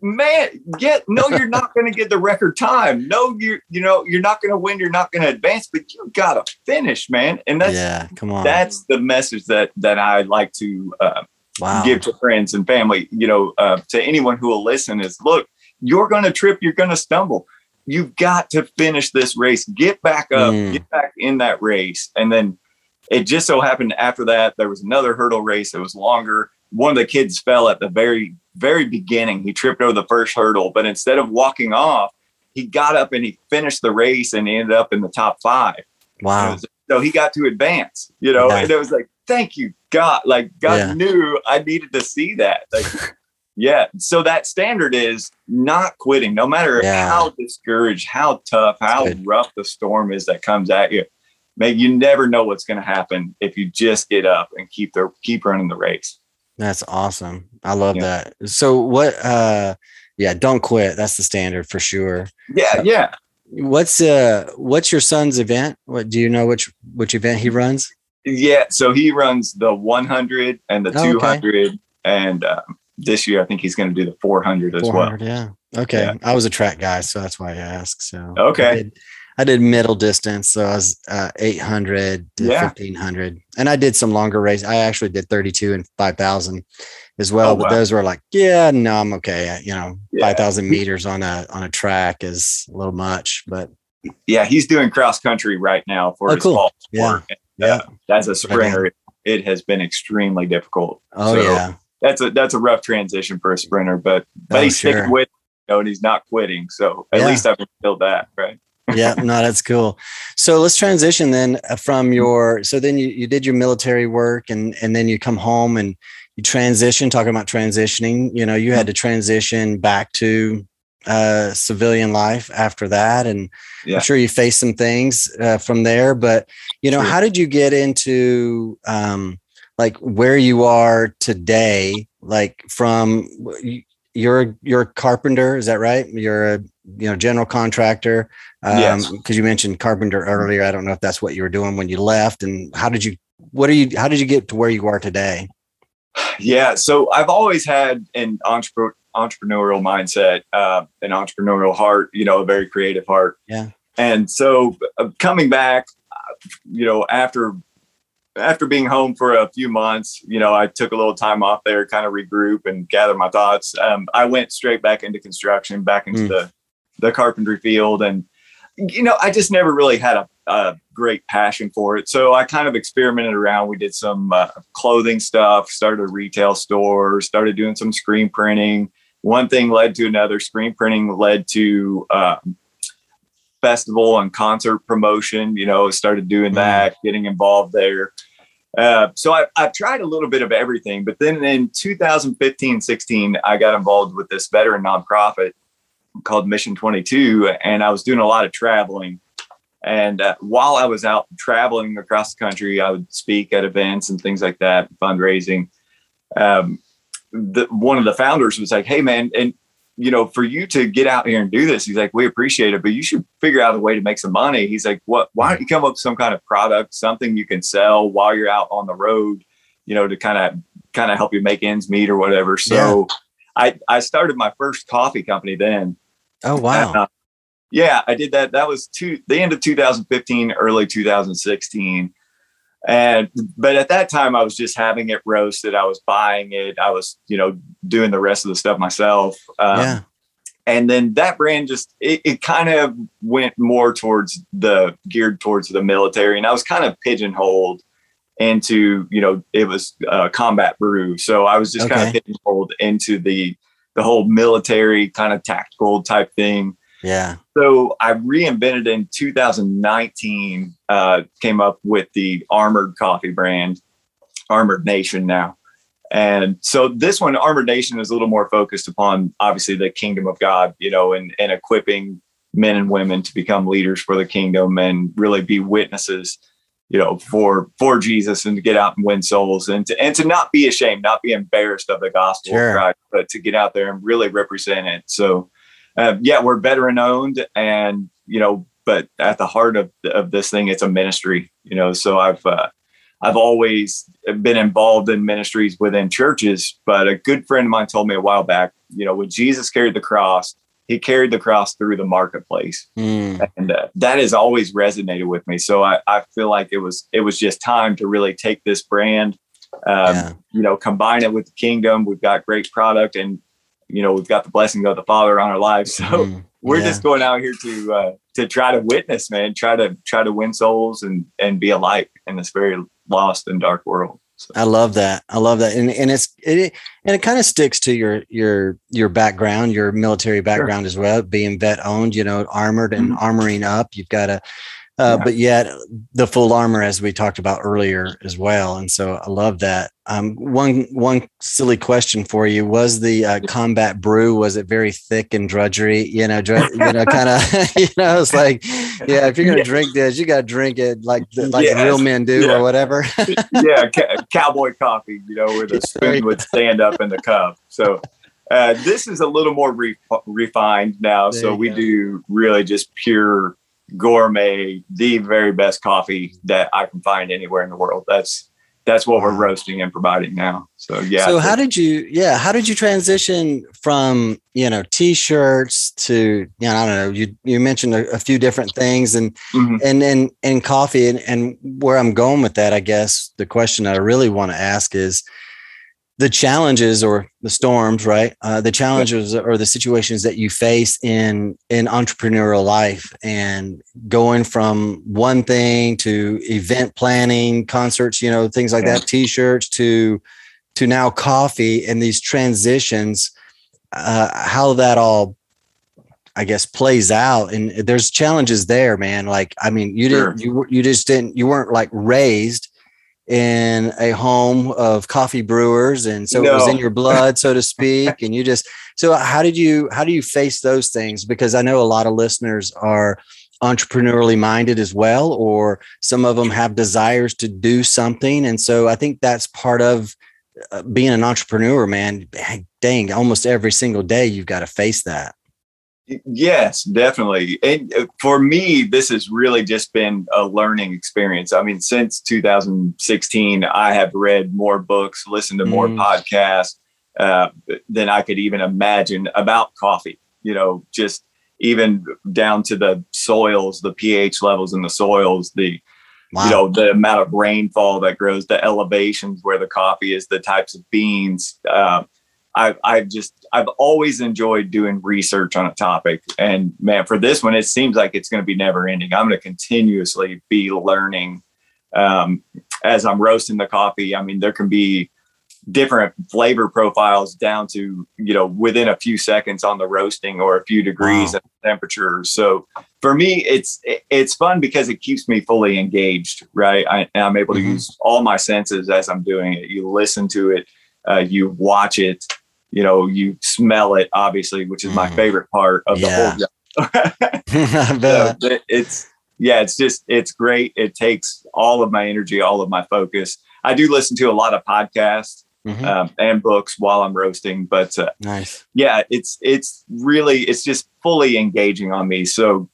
man, get no, you're not going to get the record time. No, you you know you're not going to win. You're not going to advance, but you got to finish, man. And that's yeah, come on. That's the message that that I like to uh, wow. give to friends and family. You know, uh, to anyone who will listen is look, you're going to trip, you're going to stumble. You've got to finish this race. Get back up, mm. get back in that race, and then it just so happened after that there was another hurdle race that was longer. One of the kids fell at the very very beginning. He tripped over the first hurdle, but instead of walking off, he got up and he finished the race and he ended up in the top five. Wow. Was, so he got to advance, you know, yeah. and it was like, thank you, God. Like God yeah. knew I needed to see that. Like, yeah. So that standard is not quitting, no matter yeah. how discouraged, how tough, how rough the storm is that comes at you. Man, you never know what's going to happen if you just get up and keep the keep running the race. That's awesome. I love yeah. that. So what uh yeah, don't quit. That's the standard for sure. Yeah, yeah. What's uh what's your son's event? What do you know which which event he runs? Yeah, so he runs the 100 and the oh, 200 okay. and um, this year I think he's going to do the 400 as 400, well. Yeah. Okay. Yeah. I was a track guy, so that's why I asked. So Okay. I did, I did middle distance, so I was uh, 800 to yeah. 1500, and I did some longer races. I actually did 32 and 5000 as well, oh, but wow. those were like, yeah, no, I'm okay. You know, yeah. 5000 meters on a on a track is a little much, but yeah, he's doing cross country right now for oh, his cool. fall Yeah, and, uh, yeah. As a sprinter, it, it has been extremely difficult. Oh so yeah, that's a that's a rough transition for a sprinter, but but oh, he's sure. sticking with. You know, and he's not quitting. So at yeah. least I've built that, right? yeah, no, that's cool. So let's transition then uh, from your. So then you, you did your military work, and and then you come home and you transition. Talking about transitioning, you know, you had to transition back to uh, civilian life after that, and yeah. I'm sure you faced some things uh, from there. But you know, sure. how did you get into um, like where you are today? Like from you're you're a carpenter, is that right? You're a you know general contractor um, yes. Because you mentioned carpenter earlier. I don't know if that's what you were doing when you left, and how did you? What are you? How did you get to where you are today? Yeah, so I've always had an entrepreneur, entrepreneurial mindset, uh, an entrepreneurial heart. You know, a very creative heart. Yeah. And so uh, coming back, you know, after after being home for a few months, you know, I took a little time off there, kind of regroup and gather my thoughts. Um, I went straight back into construction, back into mm. the the carpentry field, and you know, I just never really had a, a, great passion for it. So I kind of experimented around. We did some uh, clothing stuff, started a retail store, started doing some screen printing. One thing led to another. Screen printing led to uh, festival and concert promotion. You know, started doing mm. that, getting involved there. Uh, so I, I've tried a little bit of everything, but then in 2015, 16, I got involved with this veteran nonprofit called Mission 22, and I was doing a lot of traveling. And uh, while I was out traveling across the country, I would speak at events and things like that, fundraising. Um, the, one of the founders was like, "Hey, man, and you know, for you to get out here and do this, he's like, we appreciate it, but you should figure out a way to make some money. He's like, what? Why don't you come up with some kind of product, something you can sell while you're out on the road, you know, to kind of kind of help you make ends meet or whatever. So, yeah. I I started my first coffee company then Oh wow. Uh, yeah, I did that. That was two the end of 2015, early 2016. And but at that time I was just having it roasted. I was buying it. I was, you know, doing the rest of the stuff myself. Um, yeah. And then that brand just it, it kind of went more towards the geared towards the military, and I was kind of pigeonholed into you know it was uh, combat brew, so I was just okay. kind of pigeonholed into the the whole military kind of tactical type thing. Yeah. So I reinvented in 2019, uh, came up with the Armored Coffee brand, Armored Nation now. And so this one, Armored Nation, is a little more focused upon obviously the kingdom of God, you know, and, and equipping men and women to become leaders for the kingdom and really be witnesses you know, for for Jesus and to get out and win souls and to and to not be ashamed, not be embarrassed of the gospel sure. of Christ, but to get out there and really represent it. So, uh, yeah, we're veteran owned, and you know, but at the heart of of this thing, it's a ministry. You know, so I've uh, I've always been involved in ministries within churches. But a good friend of mine told me a while back, you know, when Jesus carried the cross, he carried the cross through the marketplace, mm. and uh, that has always resonated with me. So I, I feel like it was it was just time to really take this brand, um, yeah. you know, combine it with the kingdom. We've got great product, and you know, we've got the blessing of the Father on our lives. So. Mm we're yeah. just going out here to uh, to try to witness, man. Try to try to win souls and and be a light in this very lost and dark world. So. I love that. I love that, and and it's it and it kind of sticks to your your your background, your military background sure. as well, being vet owned. You know, armored and mm-hmm. armoring up. You've got a uh, yeah. but yet the full armor as we talked about earlier as well and so i love that um, one one silly question for you was the uh, combat brew was it very thick and drudgery you know dr- you know kind of you know it's like yeah if you're gonna drink this you gotta drink it like like yes. real men do yeah. or whatever yeah ca- cowboy coffee you know where the spoon would stand up in the cup so uh, this is a little more re- refined now there so we go. do really just pure gourmet, the very best coffee that I can find anywhere in the world. That's that's what we're roasting and providing now. So yeah. So how did you yeah, how did you transition from, you know, t-shirts to, you know, I don't know, you you mentioned a, a few different things and mm-hmm. and and and coffee and, and where I'm going with that, I guess the question I really want to ask is the challenges or the storms, right? Uh, the challenges or the situations that you face in in entrepreneurial life, and going from one thing to event planning, concerts, you know, things like that, T-shirts to to now coffee, and these transitions, uh, how that all, I guess, plays out. And there's challenges there, man. Like, I mean, you didn't, you you just didn't, you weren't like raised in a home of coffee brewers and so no. it was in your blood so to speak and you just so how did you how do you face those things because i know a lot of listeners are entrepreneurially minded as well or some of them have desires to do something and so i think that's part of uh, being an entrepreneur man dang almost every single day you've got to face that Yes, definitely. And uh, for me, this has really just been a learning experience. I mean, since 2016, I have read more books, listened to more mm. podcasts uh, than I could even imagine about coffee. You know, just even down to the soils, the pH levels in the soils, the wow. you know the amount of rainfall that grows, the elevations where the coffee is, the types of beans. Uh, I, I've just I've always enjoyed doing research on a topic, and man, for this one, it seems like it's going to be never ending. I'm going to continuously be learning um, as I'm roasting the coffee. I mean, there can be different flavor profiles down to you know within a few seconds on the roasting or a few degrees wow. of temperature so for me it's it's fun because it keeps me fully engaged right I, am able to mm-hmm. use all my senses as i'm doing it you listen to it uh, you watch it you know, you smell it, obviously, which is mm. my favorite part of yeah. the whole job. so it's yeah, it's just it's great. It takes all of my energy, all of my focus. I do listen to a lot of podcasts mm-hmm. um, and books while I'm roasting, but uh, nice. Yeah, it's it's really it's just fully engaging on me. So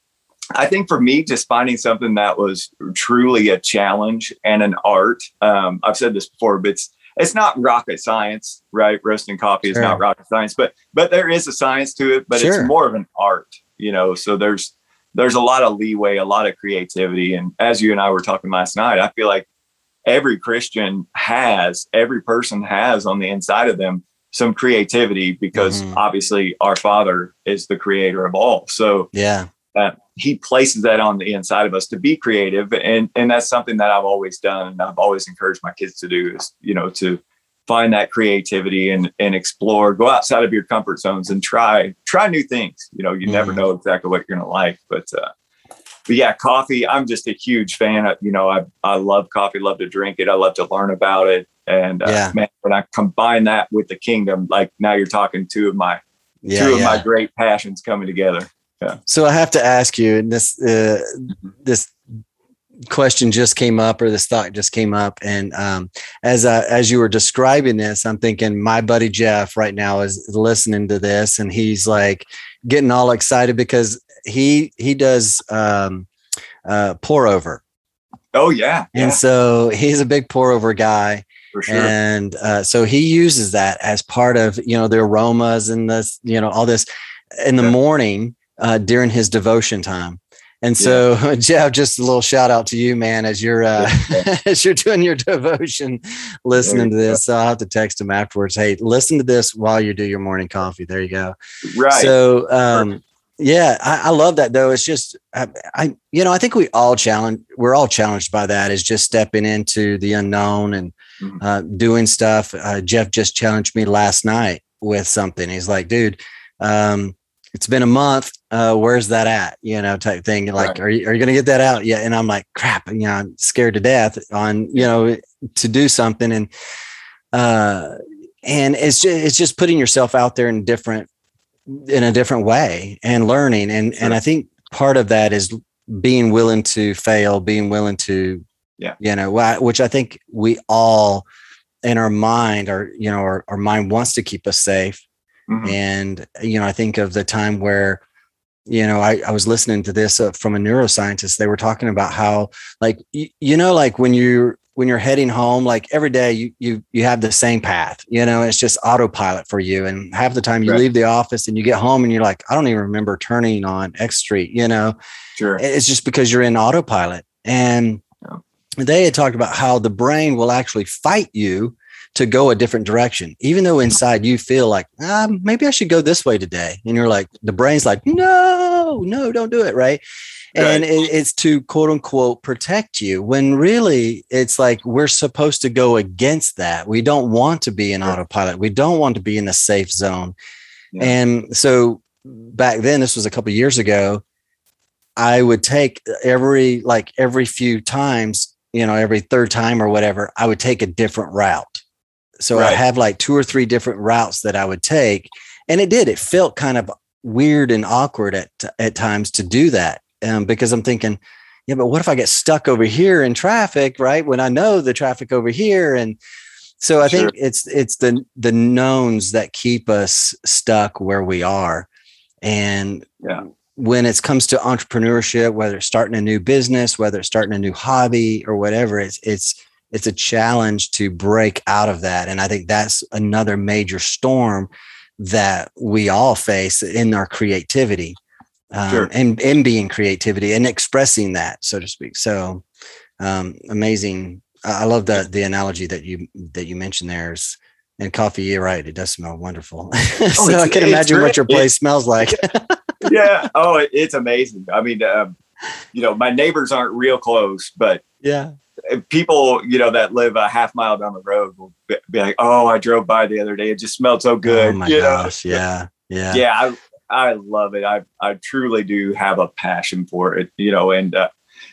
I think for me, just finding something that was truly a challenge and an art. Um, I've said this before, but it's it's not rocket science, right? Roasting coffee is not rocket science, but but there is a science to it, but sure. it's more of an art, you know. So there's there's a lot of leeway, a lot of creativity. And as you and I were talking last night, I feel like every Christian has, every person has on the inside of them some creativity because mm-hmm. obviously our father is the creator of all. So yeah, uh, he places that on the inside of us to be creative and and that's something that i've always done and i've always encouraged my kids to do is you know to find that creativity and and explore go outside of your comfort zones and try try new things you know you mm. never know exactly what you're going to like but uh but yeah coffee i'm just a huge fan of, you know i i love coffee love to drink it i love to learn about it and uh, yeah. man when i combine that with the kingdom like now you're talking two of my yeah, two of yeah. my great passions coming together yeah. So I have to ask you, and this uh, this question just came up, or this thought just came up, and um, as uh, as you were describing this, I'm thinking my buddy Jeff right now is listening to this, and he's like getting all excited because he he does um, uh, pour over Oh yeah. And so he's a big pour over guy. Sure. And uh, so he uses that as part of, you know, the aromas and this, you know, all this in the yeah. morning uh, during his devotion time. And so, yeah. Jeff, just a little shout out to you, man, as you're uh, as you're doing your devotion, listening to this. So I'll have to text him afterwards. Hey, listen to this while you do your morning coffee. There you go. Right. So, um, yeah, I, I, love that though. It's just I, I, you know, I think we all challenge. We're all challenged by that. Is just stepping into the unknown and mm-hmm. uh, doing stuff. Uh, Jeff just challenged me last night with something. He's like, dude. Um, it's been a month. Uh, where's that at? You know, type thing. Like, right. are you, are you going to get that out? Yeah. And I'm like, crap, you know, I'm scared to death on, you know, to do something. And, uh, and it's just, it's just putting yourself out there in different, in a different way and learning. And, sure. and I think part of that is being willing to fail, being willing to, yeah, you know, which I think we all in our mind or, you know, our, our mind wants to keep us safe Mm-hmm. And, you know, I think of the time where, you know, I, I was listening to this uh, from a neuroscientist. They were talking about how, like, you, you know, like when you're, when you're heading home, like every day you, you, you have the same path, you know, it's just autopilot for you. And half the time you right. leave the office and you get home and you're like, I don't even remember turning on X street, you know, sure. It's just because you're in autopilot. And yeah. they had talked about how the brain will actually fight you to go a different direction, even though inside you feel like, ah, maybe I should go this way today. And you're like, the brain's like, no, no, don't do it. Right. And it, it's to quote unquote protect you when really it's like we're supposed to go against that. We don't want to be in autopilot. We don't want to be in the safe zone. Yeah. And so back then, this was a couple years ago, I would take every like every few times, you know, every third time or whatever, I would take a different route. So right. I have like two or three different routes that I would take. And it did, it felt kind of weird and awkward at, at times to do that. Um, because I'm thinking, yeah, but what if I get stuck over here in traffic, right? When I know the traffic over here. And so I sure. think it's, it's the, the knowns that keep us stuck where we are. And yeah. when it comes to entrepreneurship, whether it's starting a new business, whether it's starting a new hobby or whatever, it's, it's, it's a challenge to break out of that. And I think that's another major storm that we all face in our creativity um, sure. and, and being creativity and expressing that, so to speak. So um, amazing. I love the, the analogy that you, that you mentioned there is, and coffee, you're right. It does smell wonderful. so oh, I can imagine what your place smells like. yeah. Oh, it's amazing. I mean, um, you know, my neighbors aren't real close, but yeah, people, you know, that live a half mile down the road will be, like, "Oh, I drove by the other day. It just smelled so good." Oh my gosh! Know? Yeah, yeah, yeah. I I love it. I I truly do have a passion for it. You know, and uh,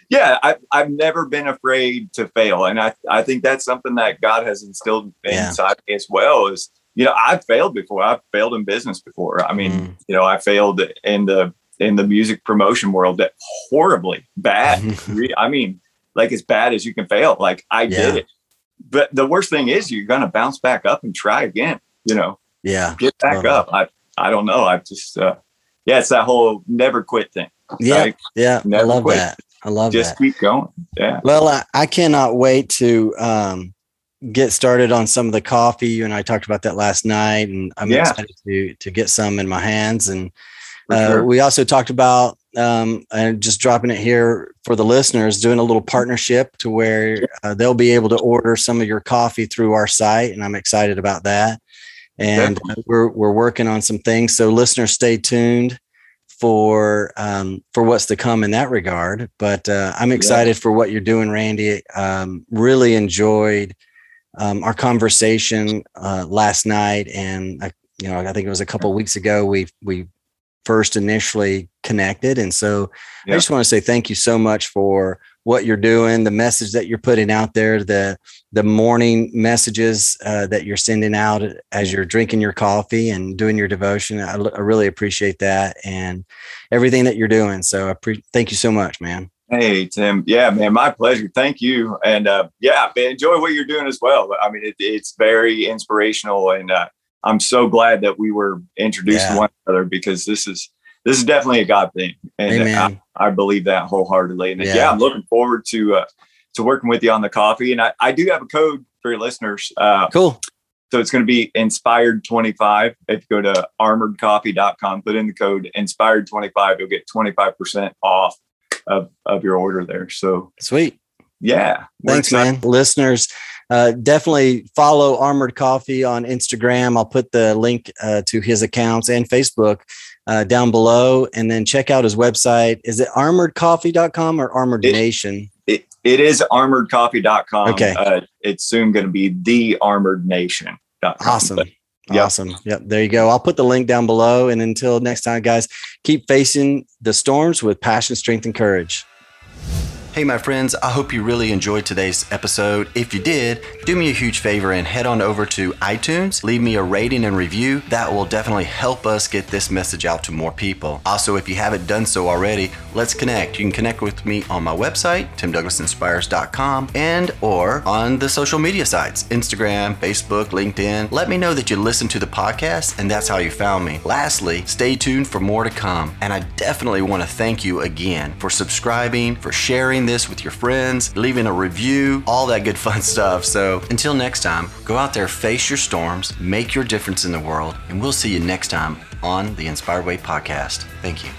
yeah, I I've never been afraid to fail, and I I think that's something that God has instilled yeah. inside me as well. Is you know, I've failed before. I've failed in business before. I mean, mm. you know, I failed in the in the music promotion world that horribly bad. I mean, like as bad as you can fail. Like I yeah. did it. But the worst thing is you're gonna bounce back up and try again, you know. Yeah. Get back up. I I don't know. I just uh yeah, it's that whole never quit thing. Yeah. Like, yeah. I love quit. that. I love that. just that. keep going. Yeah. Well, I, I cannot wait to um get started on some of the coffee. You and I talked about that last night, and I'm yeah. excited to to get some in my hands. And uh, sure. we also talked about um, and just dropping it here for the listeners, doing a little partnership to where uh, they'll be able to order some of your coffee through our site, and I'm excited about that. And we're we're working on some things, so listeners, stay tuned for um, for what's to come in that regard. But uh, I'm excited yeah. for what you're doing, Randy. Um, really enjoyed um, our conversation uh, last night, and I, you know, I think it was a couple weeks ago. We we first initially connected. And so I just want to say thank you so much for what you're doing, the message that you're putting out there, the the morning messages uh, that you're sending out as you're drinking your coffee and doing your devotion. I, I really appreciate that and everything that you're doing. So I pre- thank you so much, man. Hey Tim, yeah, man, my pleasure. Thank you, and uh, yeah, man, enjoy what you're doing as well. I mean, it, it's very inspirational, and uh, I'm so glad that we were introduced yeah. to one another because this is this is definitely a God thing, and I, I, believe that wholeheartedly. And yeah. yeah. I'm looking forward to uh, to working with you on the coffee. And I, I do have a code for your listeners. Uh, cool. So it's going to be inspired 25. If you go to armoredcoffee.com, put in the code inspired 25, you'll get 25% off of, of your order there. So sweet. Yeah. Thanks, man. Listeners, uh, definitely follow Armored Coffee on Instagram. I'll put the link uh, to his accounts and Facebook uh, down below. And then check out his website. Is it armoredcoffee.com or Armored it, Nation? It, it is armoredcoffee.com. Okay. Uh, it's soon going to be the Armored Nation. Awesome. But, yep. Awesome. Yep. There you go. I'll put the link down below. And until next time, guys, keep facing the storms with passion, strength, and courage. Hey, my friends, I hope you really enjoyed today's episode. If you did, do me a huge favor and head on over to iTunes, leave me a rating and review. That will definitely help us get this message out to more people. Also, if you haven't done so already, let's connect. You can connect with me on my website, timdouglasinspires.com, and or on the social media sites, Instagram, Facebook, LinkedIn. Let me know that you listened to the podcast and that's how you found me. Lastly, stay tuned for more to come. And I definitely want to thank you again for subscribing, for sharing sharing this with your friends, leaving a review, all that good fun stuff. So until next time, go out there, face your storms, make your difference in the world, and we'll see you next time on the Inspired Way podcast. Thank you.